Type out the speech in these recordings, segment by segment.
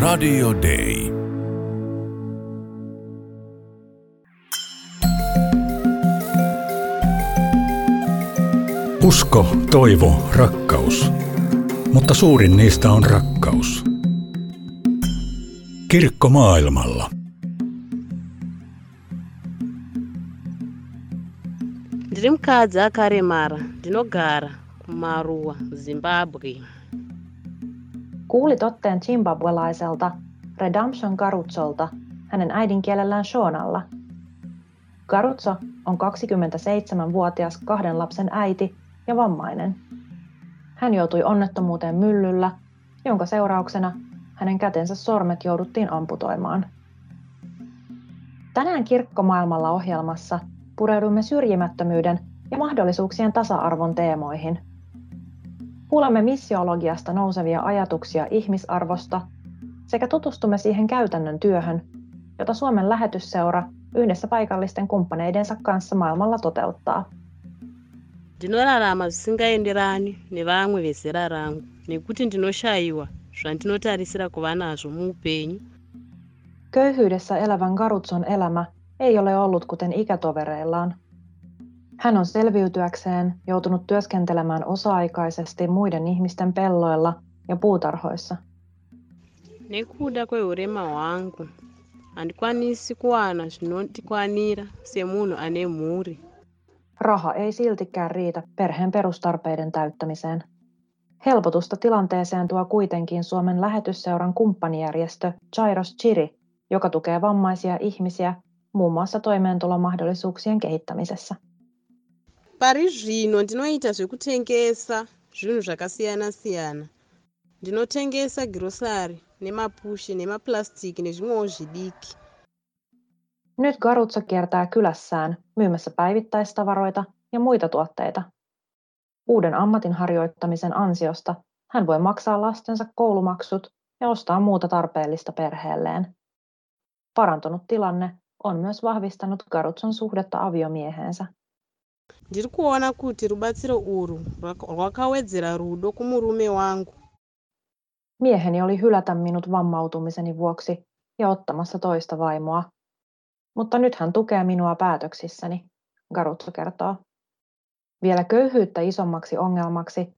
Radio Day. Usko, toivo, rakkaus. Mutta suurin niistä on rakkaus. Kirkko maailmalla. ndiri mukadzi akaremara ndinogara kumaruwa zimbabwe Kuulit otteen zimbabwelaiselta Redemption Garutsolta hänen äidinkielellään Shonalla. Garutso on 27-vuotias kahden lapsen äiti ja vammainen. Hän joutui onnettomuuteen myllyllä, jonka seurauksena hänen kätensä sormet jouduttiin amputoimaan. Tänään kirkkomaailmalla ohjelmassa pureudumme syrjimättömyyden ja mahdollisuuksien tasa-arvon teemoihin. Kuulemme missiologiasta nousevia ajatuksia ihmisarvosta sekä tutustumme siihen käytännön työhön, jota Suomen lähetysseura yhdessä paikallisten kumppaneidensa kanssa maailmalla toteuttaa. ndinorarama zvisingaenderani nevamwe vezera rangu nekuti ndinoshayiwa zvandinotarisira kuva nazvo muupenyu Köyhyydessä elävän Garutson elämä ei ole ollut kuten ikätovereillaan. Hän on selviytyäkseen joutunut työskentelemään osa-aikaisesti muiden ihmisten pelloilla ja puutarhoissa. nekuda kweurema hwangu handikwanisi kuwana zvinondikwanira semunhu ane mhuri Raha ei siltikään riitä perheen perustarpeiden täyttämiseen. Helpotusta tilanteeseen tuo kuitenkin Suomen lähetysseuran kumppanijärjestö Jairos Chiri, joka tukee vammaisia ihmisiä muun muassa toimeentulomahdollisuuksien kehittämisessä. Pari zvino ndinoita zvekutengesa zvinhu zvakasiyana-siyana ndinotengesa girosari nemapushi nemapurasitiki nezvimwewo zvidiki Nyt Garutso kiertää kylässään myymässä päivittäistavaroita ja muita tuotteita. Uuden ammatin harjoittamisen ansiosta hän voi maksaa lastensa koulumaksut ja ostaa muuta tarpeellista perheelleen. Parantunut tilanne on myös vahvistanut Garutson suhdetta aviomieheensä. Ndiri kuona kuti rubatsiro urwu rwaka- rwakawedzera rudo kumurume wangu Mieheni oli hylätä minut vammautumiseni vuoksi ja ottamassa toista vaimoa. Mutta nyt hän tukee minua päätöksissäni, Garutso kertoo. Vielä köyhyyttä isommaksi ongelmaksi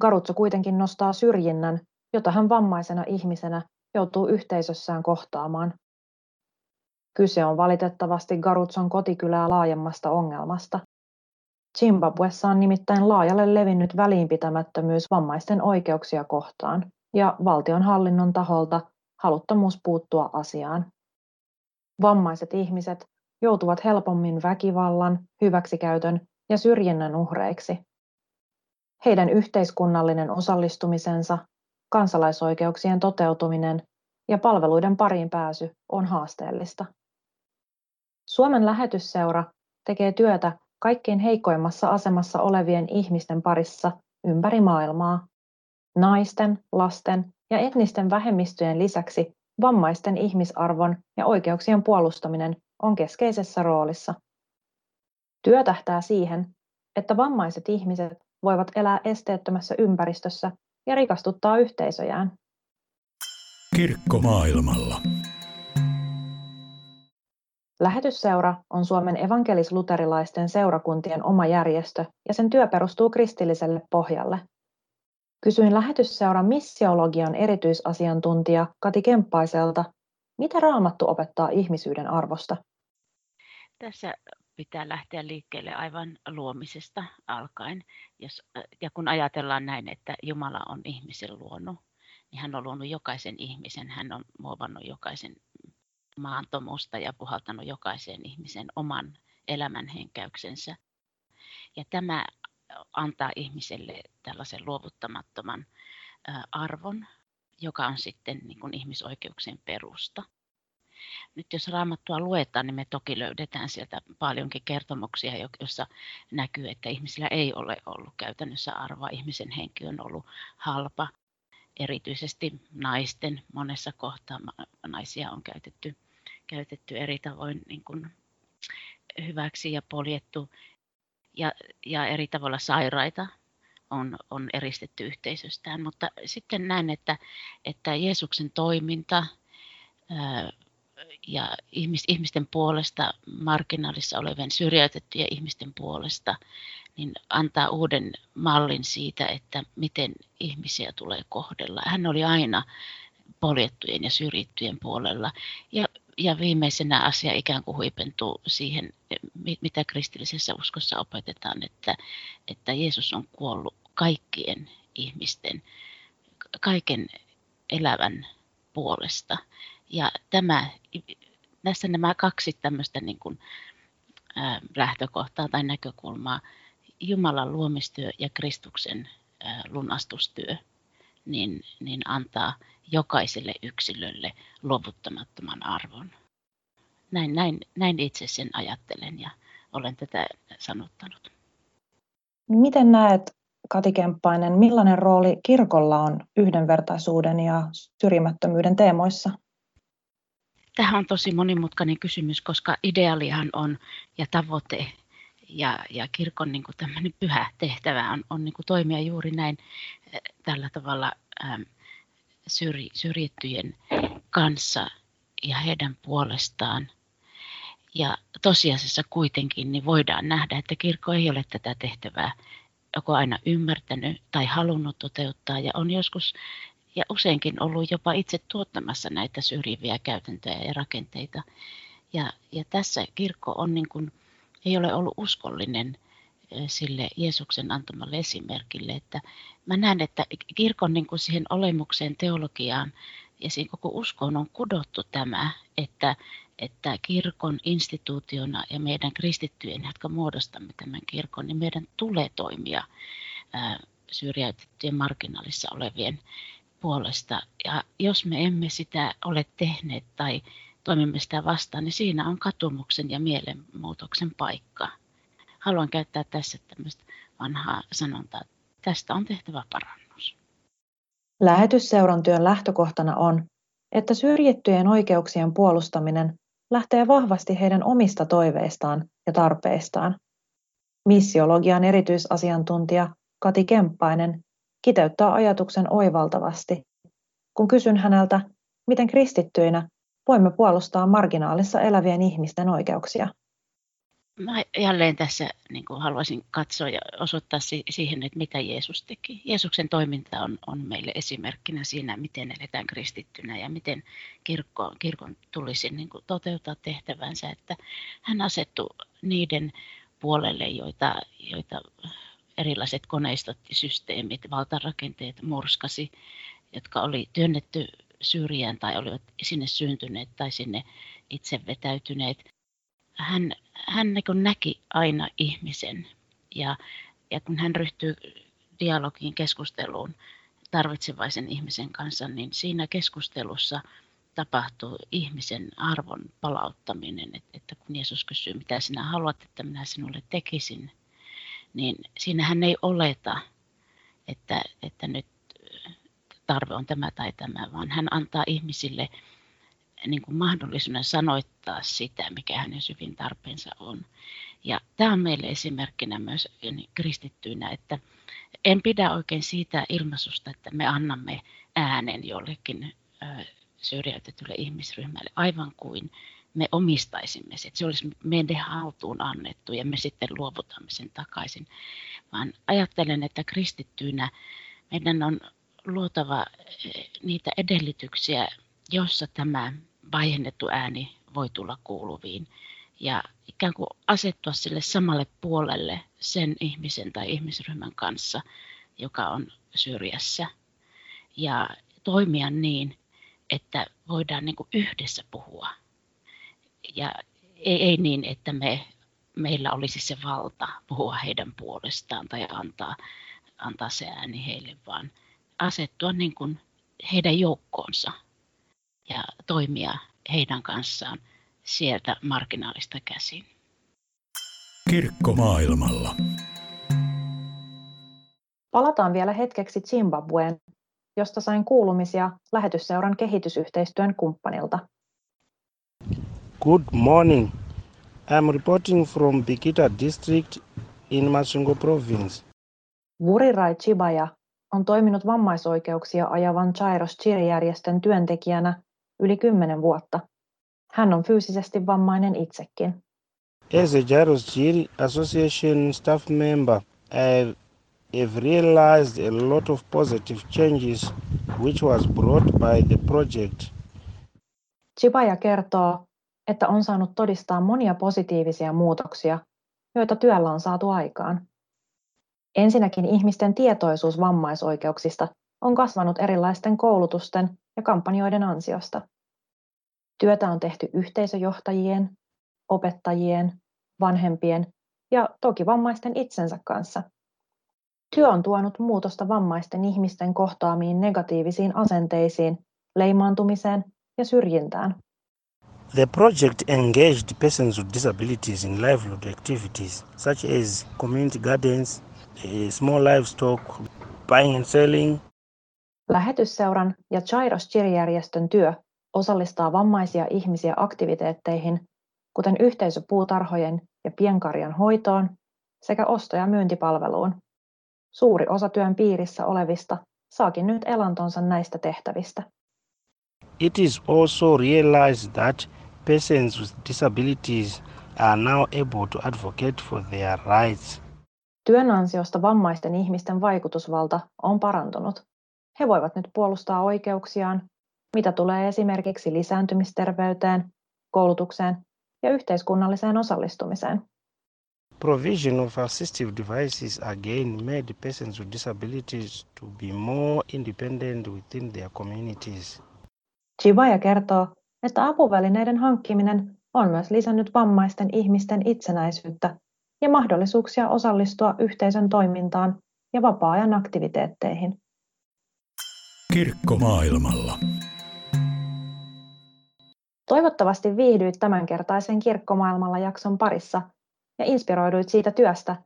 Garutso kuitenkin nostaa syrjinnän, jota hän vammaisena ihmisenä joutuu yhteisössään kohtaamaan. Kyse on valitettavasti Garutson kotikylää laajemmasta ongelmasta. Zimbabwessa on nimittäin laajalle levinnyt väliinpitämättömyys vammaisten oikeuksia kohtaan ja valtionhallinnon taholta haluttomuus puuttua asiaan. Vammaiset ihmiset joutuvat helpommin väkivallan, hyväksikäytön ja syrjinnän uhreiksi. Heidän yhteiskunnallinen osallistumisensa, kansalaisoikeuksien toteutuminen ja palveluiden pariin pääsy on haasteellista. Suomen lähetysseura tekee työtä kaikkein heikoimmassa asemassa olevien ihmisten parissa ympäri maailmaa. Naisten, lasten ja etnisten vähemmistöjen lisäksi vammaisten ihmisarvon ja oikeuksien puolustaminen on keskeisessä roolissa. Työ tähtää siihen, että vammaiset ihmiset voivat elää esteettömässä ympäristössä ja rikastuttaa yhteisöjään. Kirkko maailmalla. Lähetysseura on Suomen evankelis-luterilaisten seurakuntien oma järjestö ja sen työ perustuu kristilliselle pohjalle. Kysyin lähetysseuran missiologian erityisasiantuntija Kati Kemppaiselta, mitä raamattu opettaa ihmisyyden arvosta. Tässä pitää lähteä liikkeelle aivan luomisesta alkaen. Jos, ja kun ajatellaan näin, että Jumala on ihmisen luonut, niin hän on luonut jokaisen ihmisen, hän on muovannut jokaisen maantomusta ja puhaltanut jokaisen ihmisen oman elämänhenkäyksensä. Ja tämä antaa ihmiselle tällaisen luovuttamattoman arvon, joka on sitten niin kuin ihmisoikeuksien perusta. Nyt jos raamattua luetaan, niin me toki löydetään sieltä paljonkin kertomuksia, joissa näkyy, että ihmisillä ei ole ollut käytännössä arvoa. Ihmisen henki on ollut halpa, erityisesti naisten monessa kohtaa naisia on käytetty, käytetty eri tavoin niin kuin hyväksi ja poljettu ja, ja eri tavalla sairaita on, on eristetty yhteisöstään. Mutta sitten näen, että, että Jeesuksen toiminta ää, ja ihmis, ihmisten puolesta, marginaalissa olevien syrjäytettyjen ihmisten puolesta, niin antaa uuden mallin siitä, että miten ihmisiä tulee kohdella. Hän oli aina poljettujen ja syrjittyjen puolella. Ja, ja viimeisenä asia ikään kuin huipentuu siihen, mitä kristillisessä uskossa opetetaan, että, että Jeesus on kuollut kaikkien ihmisten, kaiken elävän puolesta. Ja tämä, näissä nämä kaksi tämmöistä niin kuin, ää, lähtökohtaa tai näkökulmaa, Jumalan luomistyö ja Kristuksen ää, lunastustyö, niin, niin antaa jokaiselle yksilölle luovuttamattoman arvon. Näin, näin, näin itse sen ajattelen ja olen tätä sanottanut. Miten näet, Kati Kemppainen, millainen rooli kirkolla on yhdenvertaisuuden ja syrjimättömyyden teemoissa? Tähän on tosi monimutkainen kysymys, koska ideaalihan on ja tavoite ja, ja kirkon niin kuin pyhä tehtävä on, on niin kuin toimia juuri näin tällä tavalla ähm, syrj, syrjittyjen kanssa ja heidän puolestaan. Ja tosiasiassa kuitenkin niin voidaan nähdä, että kirkko ei ole tätä tehtävää joko aina ymmärtänyt tai halunnut toteuttaa ja on joskus ja useinkin ollut jopa itse tuottamassa näitä syrjiviä käytäntöjä ja rakenteita. Ja, ja tässä kirkko on niin kuin, ei ole ollut uskollinen sille Jeesuksen antamalle esimerkille. Että mä näen, että kirkon niin kuin siihen olemukseen, teologiaan ja siihen koko uskoon on kudottu tämä, että, että kirkon instituutiona ja meidän kristittyjen, jotka muodostamme tämän kirkon, niin meidän tulee toimia syrjäytettyjen marginaalissa olevien puolesta. Ja jos me emme sitä ole tehneet tai toimimme sitä vastaan, niin siinä on katumuksen ja mielenmuutoksen paikka haluan käyttää tässä tämmöistä vanhaa sanontaa, tästä on tehtävä parannus. Lähetysseuran työn lähtökohtana on, että syrjittyjen oikeuksien puolustaminen lähtee vahvasti heidän omista toiveistaan ja tarpeistaan. Missiologian erityisasiantuntija Kati Kemppainen kiteyttää ajatuksen oivaltavasti, kun kysyn häneltä, miten kristittyinä voimme puolustaa marginaalissa elävien ihmisten oikeuksia mä jälleen tässä niin kuin haluaisin katsoa ja osoittaa si- siihen, että mitä Jeesus teki. Jeesuksen toiminta on, on meille esimerkkinä siinä, miten eletään kristittynä ja miten kirkko, kirkon tulisi niin kuin toteuttaa tehtävänsä. Että hän asettui niiden puolelle, joita, joita erilaiset koneistot ja systeemit, valtarakenteet murskasi, jotka oli työnnetty syrjään tai olivat sinne syntyneet tai sinne itse vetäytyneet hän, hän niin näki aina ihmisen. Ja, ja kun hän ryhtyy dialogiin, keskusteluun tarvitsevaisen ihmisen kanssa, niin siinä keskustelussa tapahtuu ihmisen arvon palauttaminen, että, että kun Jeesus kysyy, mitä sinä haluat, että minä sinulle tekisin, niin siinä hän ei oleta, että, että nyt tarve on tämä tai tämä, vaan hän antaa ihmisille niin kuin mahdollisuuden sanoittaa sitä, mikä hänen syvin tarpeensa on. Ja tämä on meille esimerkkinä myös niin kristittyinä, että en pidä oikein siitä ilmaisusta, että me annamme äänen jollekin syrjäytetylle ihmisryhmälle, aivan kuin me omistaisimme se, että se olisi meidän haltuun annettu ja me sitten luovutamme sen takaisin. Vaan ajattelen, että kristittyinä meidän on luotava niitä edellytyksiä, jossa tämä vaihennettu ääni voi tulla kuuluviin ja ikään kuin asettua sille samalle puolelle sen ihmisen tai ihmisryhmän kanssa, joka on syrjässä. Ja toimia niin, että voidaan niin kuin yhdessä puhua. Ja ei, ei niin, että me, meillä olisi se valta puhua heidän puolestaan tai antaa, antaa se ääni heille, vaan asettua niin kuin heidän joukkoonsa toimia heidän kanssaan sieltä marginaalista käsin. Kirkko maailmalla. Palataan vielä hetkeksi Zimbabween, josta sain kuulumisia lähetysseuran kehitysyhteistyön kumppanilta. Good morning. I'm reporting from Bikita district in Masvingo province. Vurirai Chibaya on toiminut vammaisoikeuksia ajavan Chairos Chiri-järjestön työntekijänä yli kymmenen vuotta. Hän on fyysisesti vammainen itsekin. As a Jaros Chiri Association staff member, I have realized a lot of positive changes which was brought by the project. Chibaya kertoo, että on saanut todistaa monia positiivisia muutoksia, joita työllä on saatu aikaan. Ensinnäkin ihmisten tietoisuus vammaisoikeuksista on kasvanut erilaisten koulutusten ja kampanjoiden ansiosta. Työtä on tehty yhteisöjohtajien, opettajien, vanhempien ja toki vammaisten itsensä kanssa. Työ on tuonut muutosta vammaisten ihmisten kohtaamiin negatiivisiin asenteisiin, leimaantumiseen ja syrjintään. The project engaged persons with disabilities in livelihood activities such as community gardens, small livestock, buying and selling. Lähetysseuran ja Chairos Chiri-järjestön työ osallistaa vammaisia ihmisiä aktiviteetteihin, kuten yhteisöpuutarhojen ja pienkarjan hoitoon sekä osto- ja myyntipalveluun. Suuri osa työn piirissä olevista saakin nyt elantonsa näistä tehtävistä. It is also realized that persons with disabilities are now able to advocate for their rights. Työn ansiosta vammaisten ihmisten vaikutusvalta on parantunut. He voivat nyt puolustaa oikeuksiaan, mitä tulee esimerkiksi lisääntymisterveyteen, koulutukseen ja yhteiskunnalliseen osallistumiseen. Provision of assistive devices again made persons with disabilities to be more independent within their communities. Chibaya kertoo, että apuvälineiden hankkiminen on myös lisännyt vammaisten ihmisten itsenäisyyttä ja mahdollisuuksia osallistua yhteisön toimintaan ja vapaa-ajan aktiviteetteihin. Kirkko maailmalla. Toivottavasti viihdyit tämänkertaisen Kirkkomaailmalla jakson parissa ja inspiroiduit siitä työstä,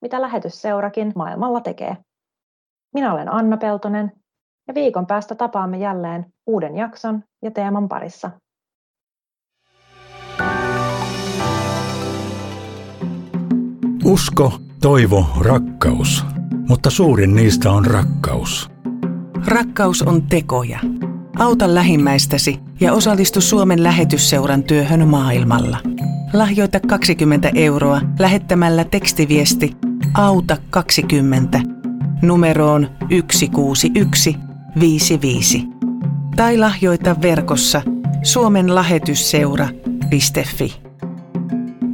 mitä lähetysseurakin maailmalla tekee. Minä olen Anna Peltonen ja viikon päästä tapaamme jälleen uuden jakson ja teeman parissa. Usko, toivo, rakkaus. Mutta suurin niistä on rakkaus. Rakkaus on tekoja. Auta lähimmäistäsi ja osallistu Suomen lähetysseuran työhön maailmalla. Lahjoita 20 euroa lähettämällä tekstiviesti Auta 20 numeroon 16155 tai lahjoita verkossa suomenlähetysseura.fi.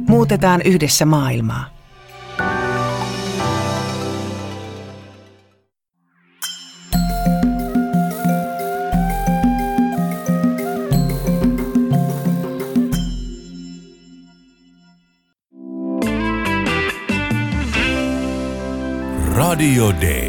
Muutetaan yhdessä maailmaa. Radio Day.